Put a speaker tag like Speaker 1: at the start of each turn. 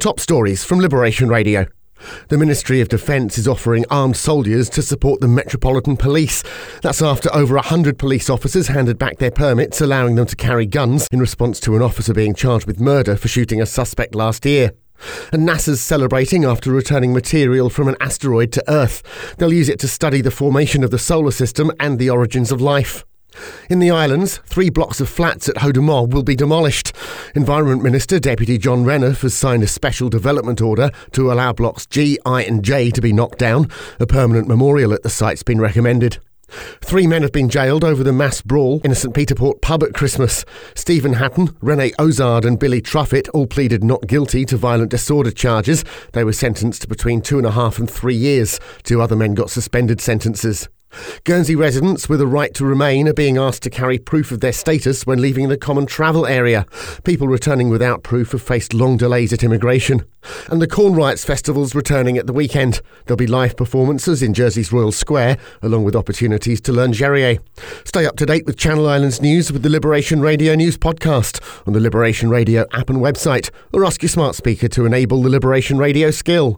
Speaker 1: top stories from Liberation Radio. The Ministry of Defence is offering armed soldiers to support the Metropolitan Police. That's after over 100 police officers handed back their permits, allowing them to carry guns in response to an officer being charged with murder for shooting a suspect last year. And NASA's celebrating after returning material from an asteroid to Earth. They'll use it to study the formation of the solar system and the origins of life. In the islands, three blocks of flats at Haut du Mont will be demolished. Environment Minister Deputy John Renouf has signed a special development order to allow blocks G, I, and J to be knocked down. A permanent memorial at the site's been recommended. Three men have been jailed over the mass brawl in a St Peter Port pub at Christmas. Stephen Hatton, Rene Ozard, and Billy Truffett all pleaded not guilty to violent disorder charges. They were sentenced to between two and a half and three years. Two other men got suspended sentences. Guernsey residents with a right to remain are being asked to carry proof of their status when leaving the common travel area. People returning without proof have faced long delays at immigration. And the Corn Riots Festival's returning at the weekend. There'll be live performances in Jersey's Royal Square, along with opportunities to learn Jèrriais. Stay up to date with Channel Islands news with the Liberation Radio News podcast on the Liberation Radio app and website, or ask your smart speaker to enable the Liberation Radio skill.